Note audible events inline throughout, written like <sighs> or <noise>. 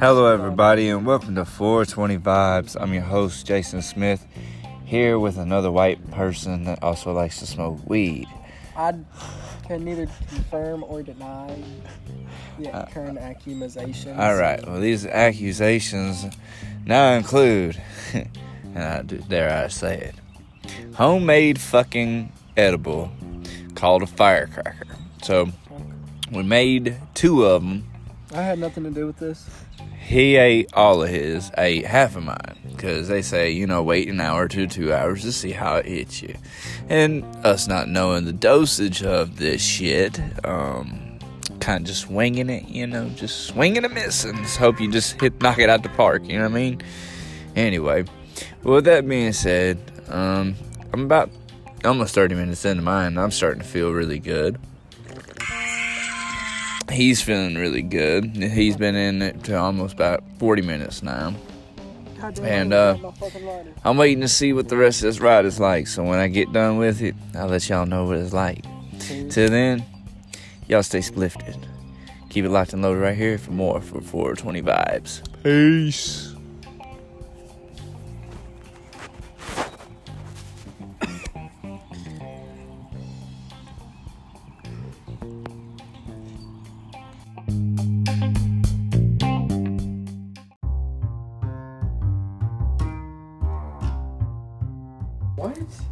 Hello, everybody, and welcome to 420 Vibes. I'm your host, Jason Smith, here with another white person that also likes to smoke weed. I can neither confirm or deny the Uh, current accusations. All right, well, these accusations now include, <laughs> and I do, dare I say it, homemade fucking edible called a firecracker. So, we made two of them. I had nothing to do with this. He ate all of his, ate half of mine. Because they say, you know, wait an hour to two hours to see how it hits you. And us not knowing the dosage of this shit, um, kind of just winging it, you know, just swinging and missing. Just hope you just hit, knock it out the park, you know what I mean? Anyway, with that being said, um, I'm about almost 30 minutes into mine. I'm starting to feel really good he's feeling really good. He's been in it to almost about 40 minutes now. And, uh, I'm waiting to see what the rest of this ride is like. So when I get done with it, I'll let y'all know what it's like. Till then, y'all stay splifted. Keep it locked and loaded right here for more for 420 vibes. Peace.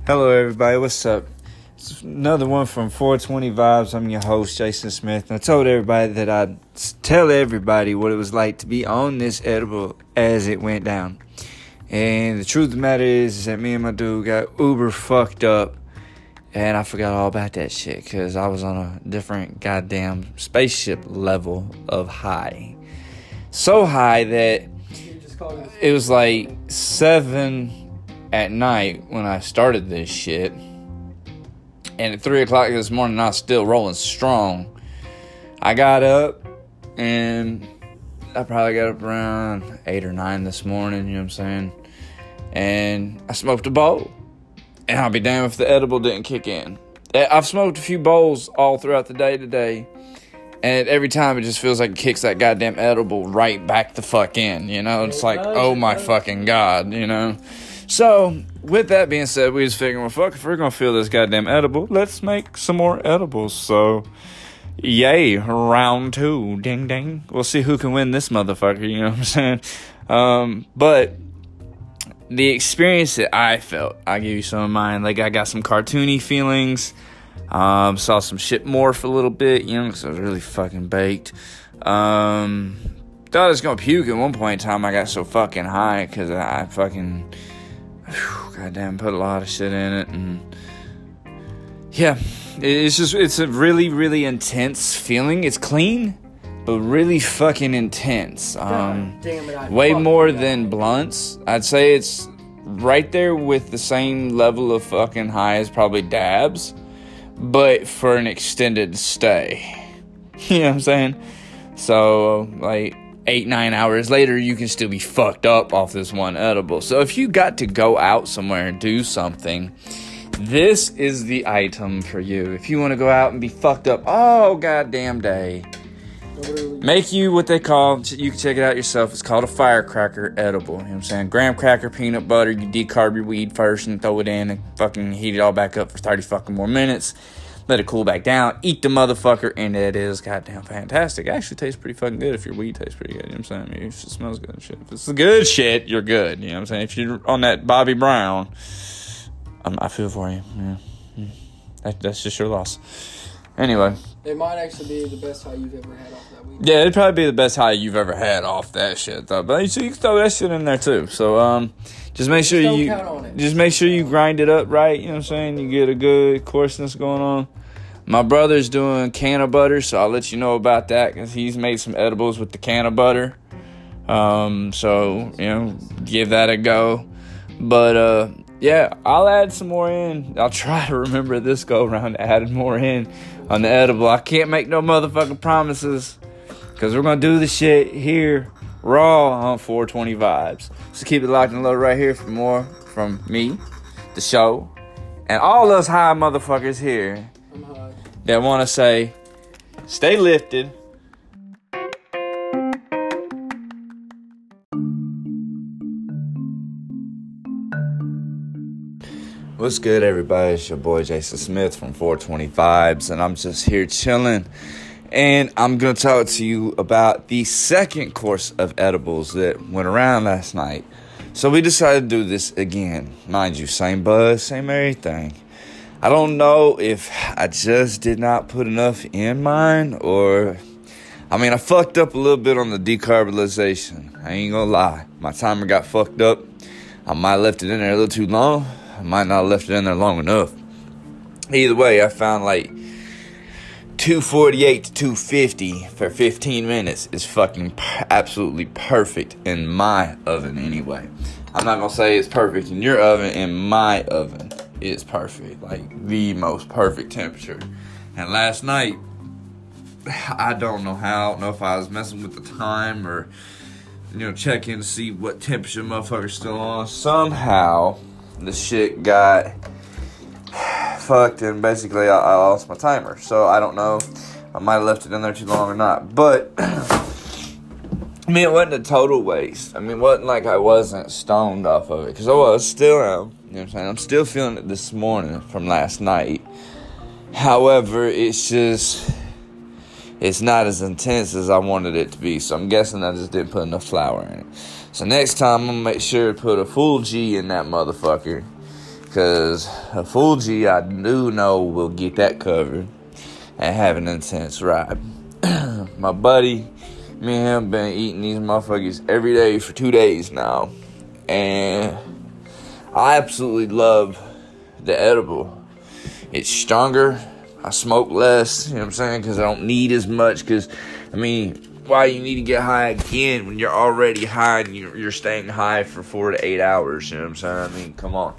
Hello, everybody. What's up? It's another one from 420 Vibes. I'm your host, Jason Smith. And I told everybody that I'd tell everybody what it was like to be on this edible as it went down. And the truth of the matter is, is that me and my dude got uber fucked up. And I forgot all about that shit because I was on a different goddamn spaceship level of high. So high that You just called it it was like seven at night when I started this shit. And at three o'clock this morning, I was still rolling strong. I got up and I probably got up around eight or nine this morning, you know what I'm saying? And I smoked a bowl. And I'll be damned if the edible didn't kick in. Eh, I've smoked a few bowls all throughout the day today. And every time it just feels like it kicks that goddamn edible right back the fuck in, you know? It's like, oh my fucking god, you know? So, with that being said, we just figured, well, fuck, if we're gonna feel this goddamn edible, let's make some more edibles. So, yay, round two, ding ding. We'll see who can win this motherfucker, you know what I'm saying? Um, but the experience that I felt, I'll give you some of mine. Like, I got some cartoony feelings. Um, saw some shit morph a little bit, you know, because I was really fucking baked. Um, thought I was gonna puke at one point in time. I got so fucking high because I fucking, whew, goddamn, put a lot of shit in it, and yeah, it's just it's a really really intense feeling. It's clean, but really fucking intense. Um, damn it, way more than blunts. I'd say it's right there with the same level of fucking high as probably dabs, but for an extended stay. <laughs> you know what I'm saying? So, like, eight, nine hours later, you can still be fucked up off this one edible. So, if you got to go out somewhere and do something, this is the item for you. If you want to go out and be fucked up all goddamn day, make you what they call you can check it out yourself it's called a firecracker edible you know what i'm saying graham cracker peanut butter you decarb your weed first and throw it in and fucking heat it all back up for 30 fucking more minutes let it cool back down eat the motherfucker and it is goddamn fantastic. It actually tastes pretty fucking good if your weed tastes pretty good you know what i'm saying? I mean, it smells good and shit. If it's the good shit you're good you know what i'm saying? If you're on that bobby brown um, i feel for you yeah. Mm. that, that's just your loss. Anyway It might actually be the best high you've ever had off that weed. yeah, it'd probably be the best high you've ever had off that shit though. But so you can throw that shit in there too. So um just make sure don't you count on it. just make sure you grind it up right, you know what I'm saying? You get a good coarseness going on. My brother's doing cannabutter, so I'll let you know about that cuz he's made some edibles with the cannabutter. Um so, you know, give that a go. But uh yeah, I'll add some more in. I'll try to remember this go around <laughs> adding more in on the edible. I can't make no motherfucking promises. Cause we're gonna do the shit here raw on 420 vibes. So keep it locked and loaded right here for more from me, the show, and all us high motherfuckers here I'm high. that wanna say Stay lifted. What's good, everybody? It's your boy Jason Smith from 420 Vibes, and I'm just here chilling. And I'm going to talk to you about the second course of edibles that went around last night. So, we decided to do this again. Mind you, same buzz, same everything. I don't know if I just did not put enough in mine or. I mean, I fucked up a little bit on the decarbonization. I ain't gonna lie. My timer got fucked up. I might have left it in there a little too long. I might not have left it in there long enough. Either way, I found like 248 to 250 for 15 minutes is fucking absolutely perfect in my oven anyway. I'm not gonna say it's perfect in your oven, in my oven it's perfect. Like the most perfect temperature. And last night, <sighs> I don't know how, I don't know if I was messing with the time or you know, checking to see what temperature motherfucker's still on. Somehow the shit got fucked and basically I, I, lost my timer. So I don't know. I might have left it in there too long or not. But <clears throat> I mean, it wasn't a total waste. I mean, it wasn't like I wasn't stoned off of it because I was still am. You know what I'm saying? I'm still feeling it this morning from last night. However, it's just it's not as intense as I wanted it to be. So I'm guessing I just didn't put enough flour in it. So next time I'm gonna make sure to put a full G in that motherfucker. Cause a full G I do know will get that covered and have an intense ride. <clears throat> My buddy, me and him been eating these motherfuckers every day for two days now. And I absolutely love the edible. It's stronger. I smoke less, you know what I'm saying? Because I don't need as much. Because, I mean, why you need to get high again when you're already high and you're, you're staying high for four to eight hours. You know what I'm saying? I mean, come on.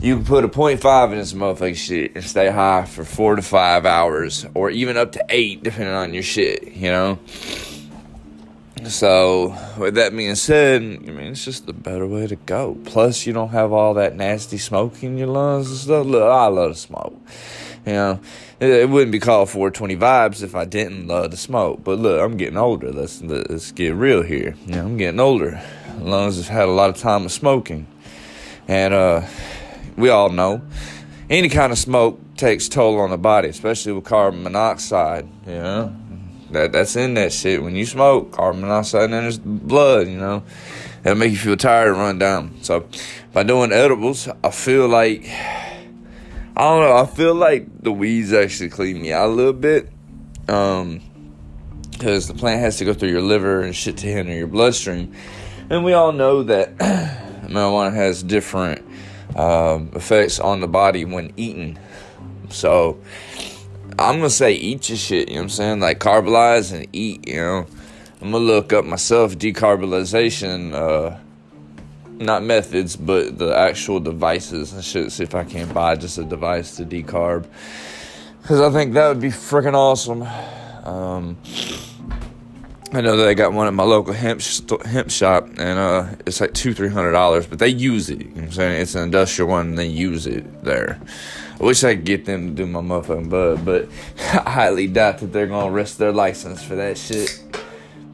You can put a 0.5 in this motherfucking shit and stay high for four to five hours or even up to eight, depending on your shit, you know? So, with that being said, I mean, it's just the better way to go. Plus, you don't have all that nasty smoke in your lungs and stuff. Look, I love to smoke. You know, it, wouldn't be called 420 vibes if I didn't love to smoke. But look, I'm getting older. Let's let's get real here. You know, I'm getting older. Lungs have had a lot of time of smoking, and uh, we all know any kind of smoke takes toll on the body, especially with carbon monoxide. You know, that that's in that shit. When you smoke, carbon monoxide enters the blood. You know, it'll make you feel tired and run down. So by doing edibles, I feel like I don't know. I feel like the weeds actually clean me out a little bit. Um, because the plant has to go through your liver and shit to enter your bloodstream. And we all know that <clears throat> marijuana has different um, effects on the body when eaten. So I'm gonna say eat your shit, you know what I'm saying? Like carbolize and eat, you know. I'm gonna look up myself decarbonization uh, not methods, but the actual devices and shit. See if I can buy just a device to decarb, because I think that would be freaking awesome. Um, I know that I got one at my local hemp hemp shop, and uh, it's like two three hundred dollars, but they use it. You know I'm saying it's an industrial one, and they use it there. I wish I could get them to do my motherfucking bud, but <laughs> I highly doubt that they're gonna risk their license for that shit.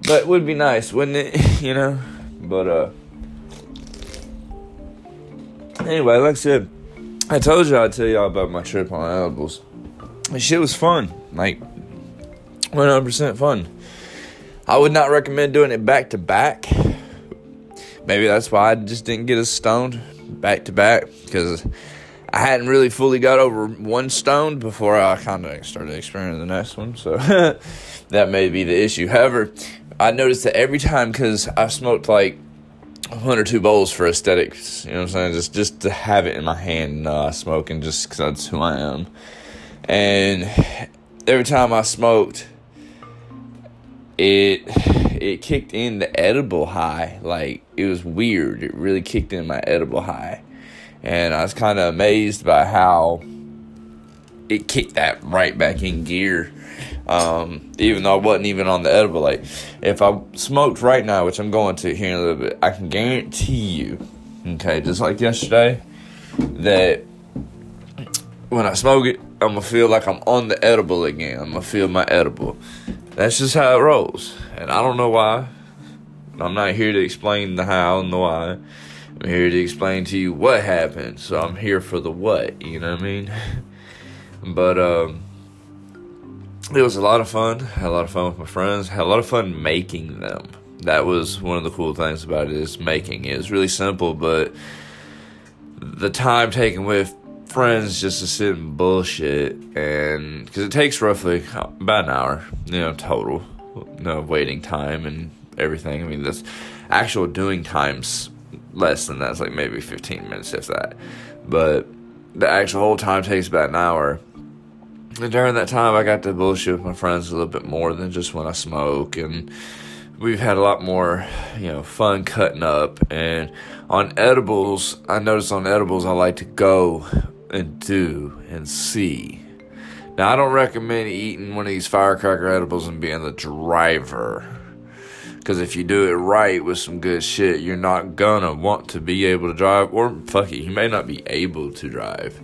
But it would be nice, wouldn't it? <laughs> you know. But uh. Anyway, like I said, I told you I'd tell y'all about my trip on edibles. And shit was fun. Like, 100% fun. I would not recommend doing it back to back. Maybe that's why I just didn't get as stoned back to back because I hadn't really fully got over one stoned before I kind of started experiencing the next one. So <laughs> that may be the issue. However, I noticed that every time because I smoked like one or two bowls for aesthetics. You know what I'm saying? Just just to have it in my hand, uh, smoking, just because that's who I am. And every time I smoked, it it kicked in the edible high. Like it was weird. It really kicked in my edible high, and I was kind of amazed by how it kicked that right back in gear. Um, even though I wasn't even on the edible. Like, if I smoked right now, which I'm going to here in a little bit, I can guarantee you, okay, just like yesterday, that when I smoke it, I'm gonna feel like I'm on the edible again. I'm gonna feel my edible. That's just how it rolls, and I don't know why. I'm not here to explain the how and the why. I'm here to explain to you what happened. So I'm here for the what. You know what I mean? <laughs> But um, it was a lot of fun. Had a lot of fun with my friends. Had a lot of fun making them. That was one of the cool things about it is making. It was really simple, but the time taken with friends just to sit and bullshit and because it takes roughly about an hour you know total you know waiting time and everything i mean this actual doing times less than that it's like maybe 15 minutes if that but the actual whole time takes about an hour and during that time i got to bullshit with my friends a little bit more than just when i smoke and we've had a lot more, you know, fun cutting up. And on edibles, I noticed on edibles, I like to go and do and see. Now, I don't recommend eating one of these firecracker edibles and being the driver. Because if you do it right with some good shit, you're not gonna want to be able to drive, or fuck it, you may not be able to drive.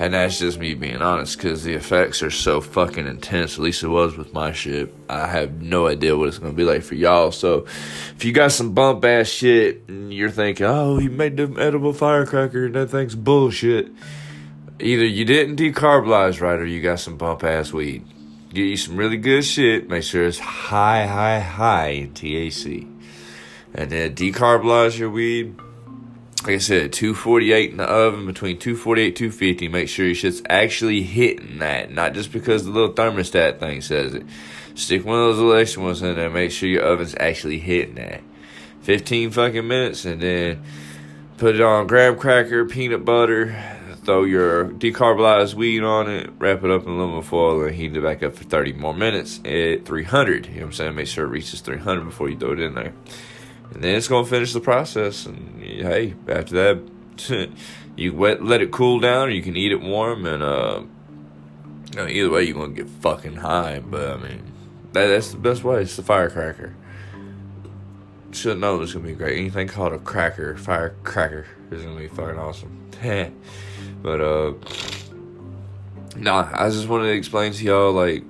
And that's just me being honest, because the effects are so fucking intense. At least it was with my shit. I have no idea what it's gonna be like for y'all. So, if you got some bump ass shit and you're thinking, oh, he made the edible firecracker and that thing's bullshit, either you didn't decarbolize right or you got some bump ass weed. Get you some really good shit. Make sure it's high, high, high in. And then decarbolize your weed like I said, 248 in the oven between 248 250. Make sure your shit's actually hitting that, not just because the little thermostat thing says it. Stick one of those election ones in there. Make sure your oven's actually hitting that. 15 fucking minutes, and then put it on graham cracker, peanut butter. Throw your decarbolized weed on it, wrap it up in aluminum foil, and heat it back up for 30 more minutes at 300. You know what I'm saying? Make sure it reaches 300 before you throw it in there and then it's gonna finish the process. And hey, after that, <laughs> you wet, let it cool down, or you can eat it warm. And uh, you know, either way, you're gonna get fucking high. But I mean, that, that's the best way. It's the firecracker. Should know it's gonna be great. Anything called a cracker, firecracker, is gonna be fucking awesome. <laughs> but uh, nah, I just wanted to explain to y'all like,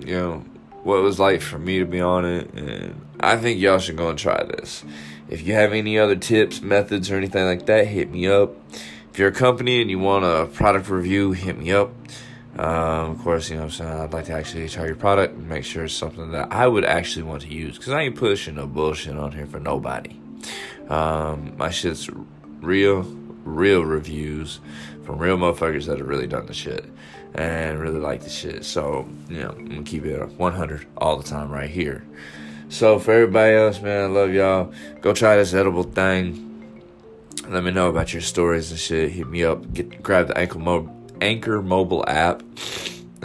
you know, what it was like for me to be on it, and I think y'all should go and try this. If you have any other tips, methods, or anything like that, hit me up. If you're a company and you want a product review, hit me up. Um, of course, you know I'm saying? I'd like to actually try your product and make sure it's something that I would actually want to use. Because I ain't pushing no bullshit on here for nobody. Um, my shit's real, real reviews from real motherfuckers that have really done the shit and really like the shit. So, you know, I'm gonna keep it 100 all the time right here. So, for everybody else, man, I love y'all. Go try this edible thing. Let me know about your stories and shit. Hit me up. Get grab the Anchor, Mo- Anchor mobile app.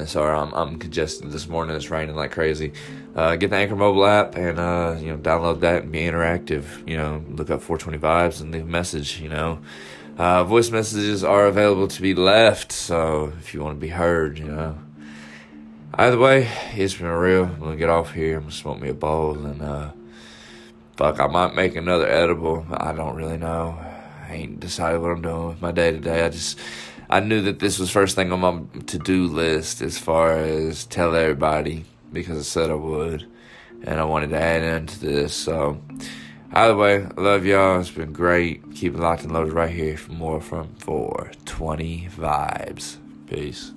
Sorry, I'm, I'm congested this morning. It's raining like crazy. Uh, get the Anchor mobile app and uh, you know download that and be interactive. You know, look up 420 vibes and leave a message. You know, uh, voice messages are available to be left, so if you want to be heard, you know. Either way, it's been real. I'm gonna get off here. I'm gonna smoke me a bowl and uh, fuck. I might make another edible. I don't really know. I ain't decided what I'm doing with my day to day. I just I knew that this was first thing on my to do list as far as tell everybody because I said I would, and I wanted to add into this. So Either way, I love y'all. It's been great. Keep it locked and loaded right here for more from 420 Vibes. Peace.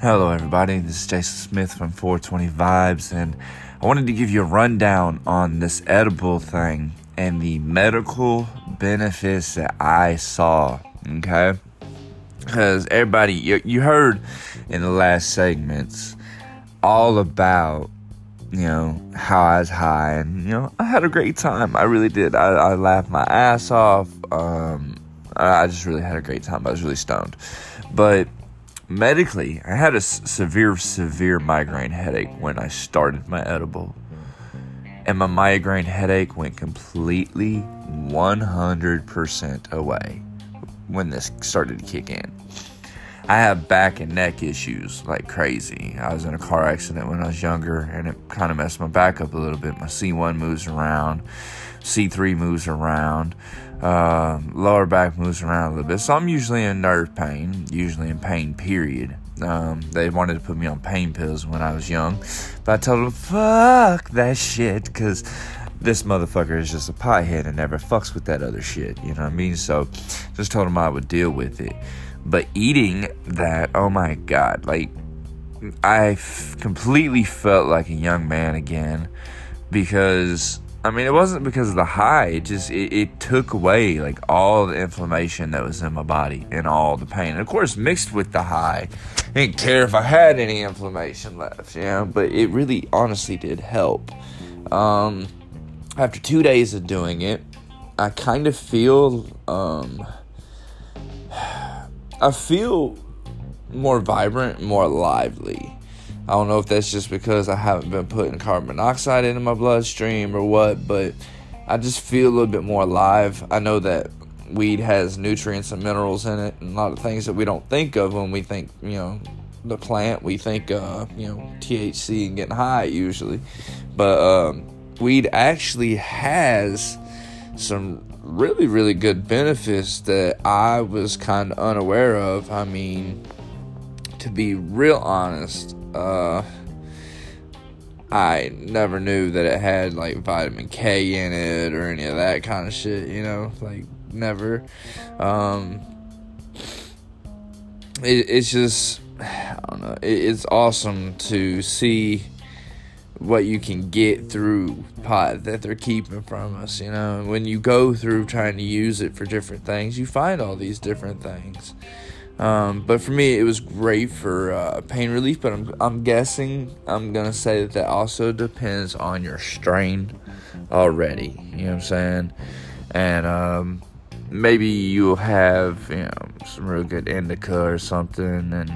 Hello, everybody. This is Jason Smith from 420 Vibes, and I wanted to give you a rundown on this edible thing and the medical benefits that I saw. Okay, because everybody, you, you heard in the last segments all about you know how I was high, and you know I had a great time. I really did. I, I laughed my ass off. Um, I, I just really had a great time. I was really stoned, but medically, I had a severe, severe migraine headache when I started my edible and my migraine headache went completely 100% away when this started to kick in. I have back and neck issues like crazy. I was in a car accident when I was younger, and it kind of messed my back up a little bit. My C1 moves around, C3 moves around, uh, lower back moves around a little bit. So I'm usually in nerve pain, usually in pain, period. Um, they wanted to put me on pain pills when I was young, but I told them, fuck that shit, because this motherfucker is just a piehead and never fucks with that other shit. You know what I mean? So just told him I would deal with it. But eating that, oh my god, like I f- completely felt like a young man again because I mean it wasn't because of the high, it just it, it took away like all the inflammation that was in my body and all the pain. And of course mixed with the high. I didn't care if I had any inflammation left, you know, but it really honestly did help. Um after two days of doing it, I kind of feel, um, <sighs> I feel more vibrant, more lively. I don't know if that's just because I haven't been putting carbon monoxide into my bloodstream or what, but I just feel a little bit more alive. I know that weed has nutrients and minerals in it and a lot of things that we don't think of when we think, you know, the plant. We think, uh, you know, THC and getting high usually. But, um, weed actually has some really, really good benefits that I was kind of unaware of. I mean, to be real honest, uh, I never knew that it had like vitamin K in it or any of that kind of shit, you know, like never. Um, it, it's just, I don't know, it, it's awesome to see what you can get through pot that they're keeping from us. You know, when you go through trying to use it for different things, you find all these different things. Um, but for me, it was great for uh, pain relief. But I'm, I'm guessing I'm gonna say that that also depends on your strain already. You know what I'm saying? And um, maybe you'll have you know some real good indica or something, and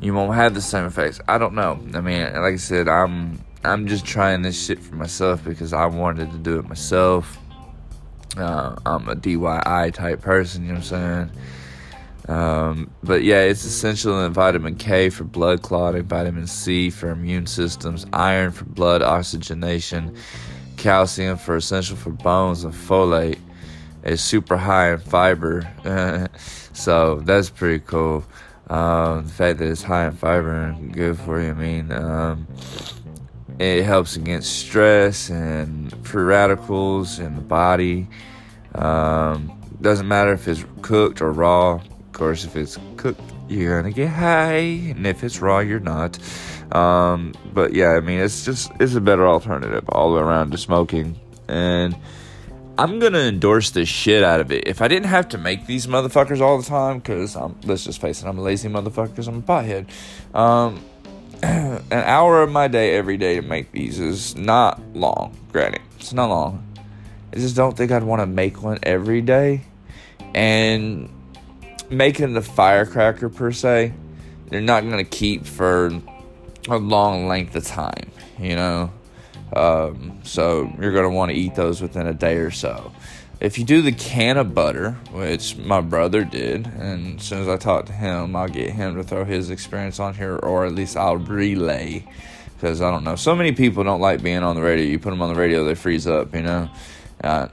you won't have the same effects. I don't know. I mean, like I said, I'm I'm just trying this shit for myself because I wanted to do it myself. Uh, I'm a DIY type person, you know what I'm saying? Um, but yeah, it's essential in vitamin K for blood clotting, vitamin C for immune systems, iron for blood oxygenation, calcium for essential for bones, and folate is super high in fiber. <laughs> so that's pretty cool. Um, the fact that it's high in fiber and good for you, I mean, um, it helps against stress and free radicals in the body. Um, doesn't matter if it's cooked or raw. Course, if it's cooked, you're gonna get high, and if it's raw, you're not. Um, but yeah, I mean, it's just it's a better alternative all the way around to smoking, and I'm gonna endorse the shit out of it. If I didn't have to make these motherfuckers all the time, because let's just face it, I'm a lazy motherfucker, because I'm a pothead. Um, <clears throat> an hour of my day every day to make these is not long. Granted, it's not long. I just don't think I'd want to make one every day. And making the firecracker per se, they're not gonna keep for a long length of time, you know. Um, so you're gonna want to eat those within a day or so if you do the cannabutter, which my brother did, and as soon as I talk to him, I'll get him to throw his experience on here, or at least I'll relay. Because I don't know, so many people don't like being on the radio. You put them on the radio, they freeze up, you know. Uh,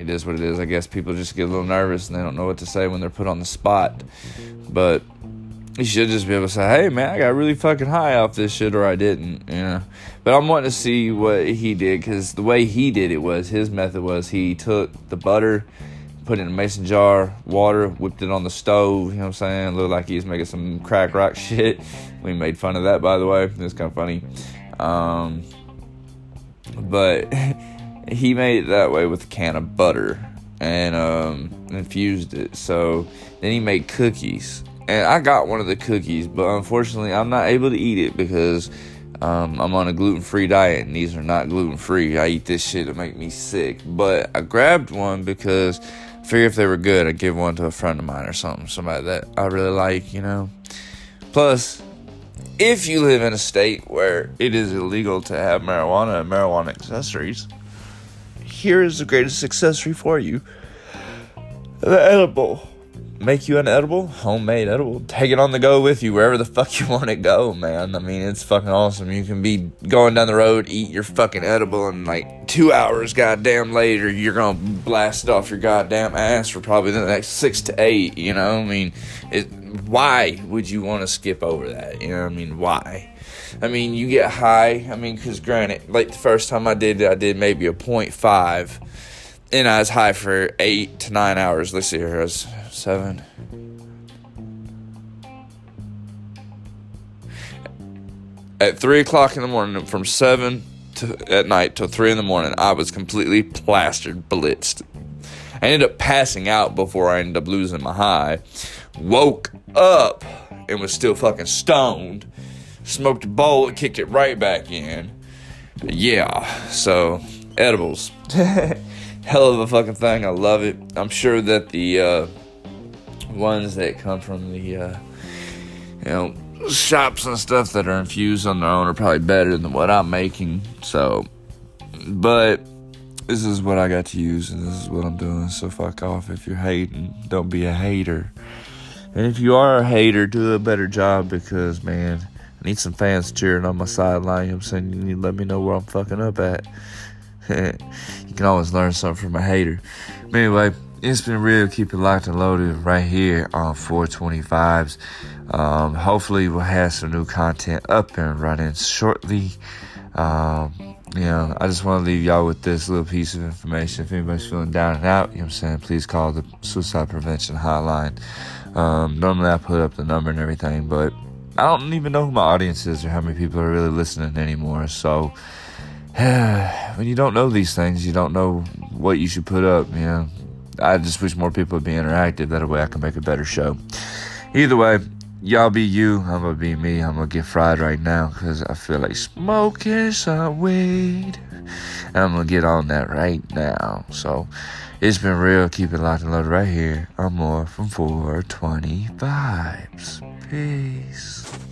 it is what it is. I guess people just get a little nervous and they don't know what to say when they're put on the spot. But you should just be able to say, "Hey, man, I got really fucking high off this shit, or I didn't," you know. But I'm wanting to see what he did because the way he did it was his method was he took the butter, put it in a mason jar, water, whipped it on the stove. You know what I'm saying? Looked like he was making some crack rock <laughs> shit. We made fun of that, by the way. It's kind of funny. Um, but <laughs> he made it that way with a cannabutter and um, infused it. So then he made cookies and I got one of the cookies, but unfortunately, I'm not able to eat it because um, I'm on a gluten free diet, and these are not gluten free. I eat this shit to make me sick. But I grabbed one because I figured if they were good, I'd give one to a friend of mine or something, somebody that I really like, you know. Plus, if you live in a state where it is illegal to have marijuana and marijuana accessories, here is the greatest accessory for you the edible. make you an edible, homemade edible. Take it on the go with you wherever the fuck you want to go, man. I mean, it's fucking awesome. You can be going down the road, eat your fucking edible, and like two hours, goddamn later, you're gonna blast off your goddamn ass for probably the next six to eight. You know, I mean, it, why would you want to skip over that? You know, what I mean, why? I mean, you get high. I mean, because granted, like the first time I did it, I did maybe a 0.5 and I was high for eight to nine hours. Let's see here, I was seven. At three o'clock in the morning, from seven to at night till three in the morning, I was completely plastered, blitzed. I ended up passing out before I ended up losing my high. Woke up and was still fucking stoned. Smoked a bowl and kicked it right back in. Yeah, so edibles. <laughs> hell of a fucking thing. I love it. I'm sure that the uh, ones that come from the uh, you know shops and stuff that are infused on their own are probably better than what I'm making. So, but this is what I got to use, and this is what I'm doing. So fuck off if you're hating. Don't be a hater. And if you are a hater, do a better job because man, need some fans cheering on my sideline. You know I'm saying? You need to let me know where I'm fucking up at. <laughs> you can always learn something from a hater. But anyway, it's been real. Keep it locked and loaded right here on 420 Vibes. Um, hopefully, we'll have some new content up and running shortly. Um, you know, I just want to leave y'all with this little piece of information. If anybody's feeling down and out, you know what I'm saying, please call the suicide prevention hotline. Um, normally, I put up the number and everything, but I don't even know who my audience is or how many people are really listening anymore. So, <sighs> when you don't know these things, you don't know what you should put up. You know, I just wish more people would be interactive. That way, I can make a better show. Either way, y'all be you. I'm gonna be me. I'm gonna get fried right now because I feel like smoking some weed, and I'm gonna get on that right now. So, it's been real. Keep it locked and loaded right here. I'm more from 420 vibes. Peace.